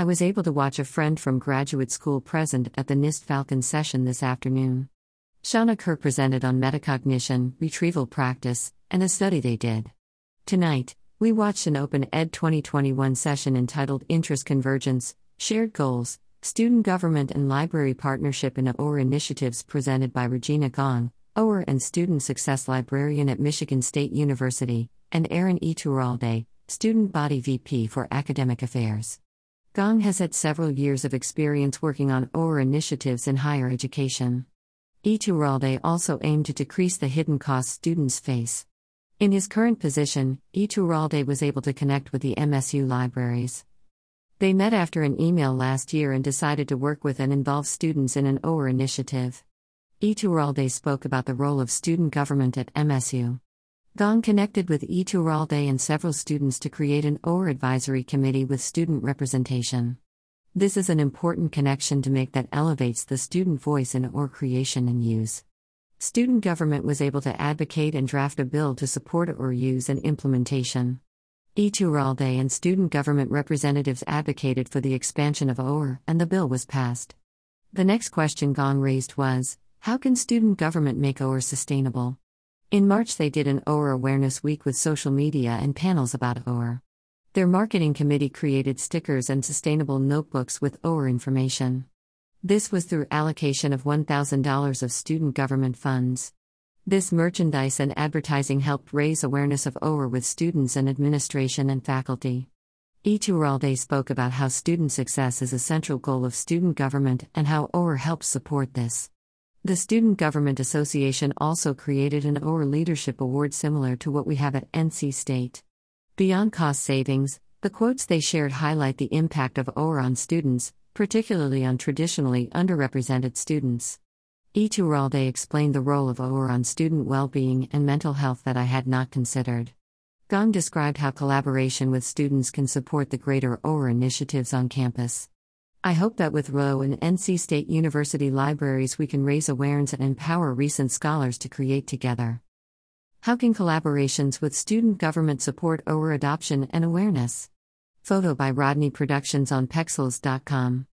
I was able to watch a friend from graduate school present at the NIST Falcon session this afternoon. Shauna Kerr presented on metacognition, retrieval practice, and a study they did. Tonight, we watched an Open Ed 2021 session entitled Interest Convergence Shared Goals, Student Government and Library Partnership in OER Initiatives presented by Regina Gong, OER and Student Success Librarian at Michigan State University, and Aaron Iturralde, Student Body VP for Academic Affairs. Gong has had several years of experience working on OER initiatives in higher education. Iturralde also aimed to decrease the hidden costs students face. In his current position, Iturralde was able to connect with the MSU libraries. They met after an email last year and decided to work with and involve students in an OER initiative. Iturralde spoke about the role of student government at MSU. Gong connected with Iturralde and several students to create an OER advisory committee with student representation. This is an important connection to make that elevates the student voice in OER creation and use. Student government was able to advocate and draft a bill to support OER use and implementation. Iturralde and student government representatives advocated for the expansion of OER, and the bill was passed. The next question Gong raised was How can student government make OER sustainable? In March, they did an OER Awareness Week with social media and panels about OER. Their marketing committee created stickers and sustainable notebooks with OER information. This was through allocation of $1,000 of student government funds. This merchandise and advertising helped raise awareness of OER with students and administration and faculty. Each Iturralde spoke about how student success is a central goal of student government and how OER helps support this. The Student Government Association also created an OER Leadership Award similar to what we have at NC State. Beyond cost savings, the quotes they shared highlight the impact of OER on students, particularly on traditionally underrepresented students. Each URL they explained the role of OER on student well being and mental health that I had not considered. Gong described how collaboration with students can support the greater OER initiatives on campus. I hope that with RO and NC State University libraries, we can raise awareness and empower recent scholars to create together. How can collaborations with student government support OER adoption and awareness? Photo by RODNAE Productions on Pexels.com.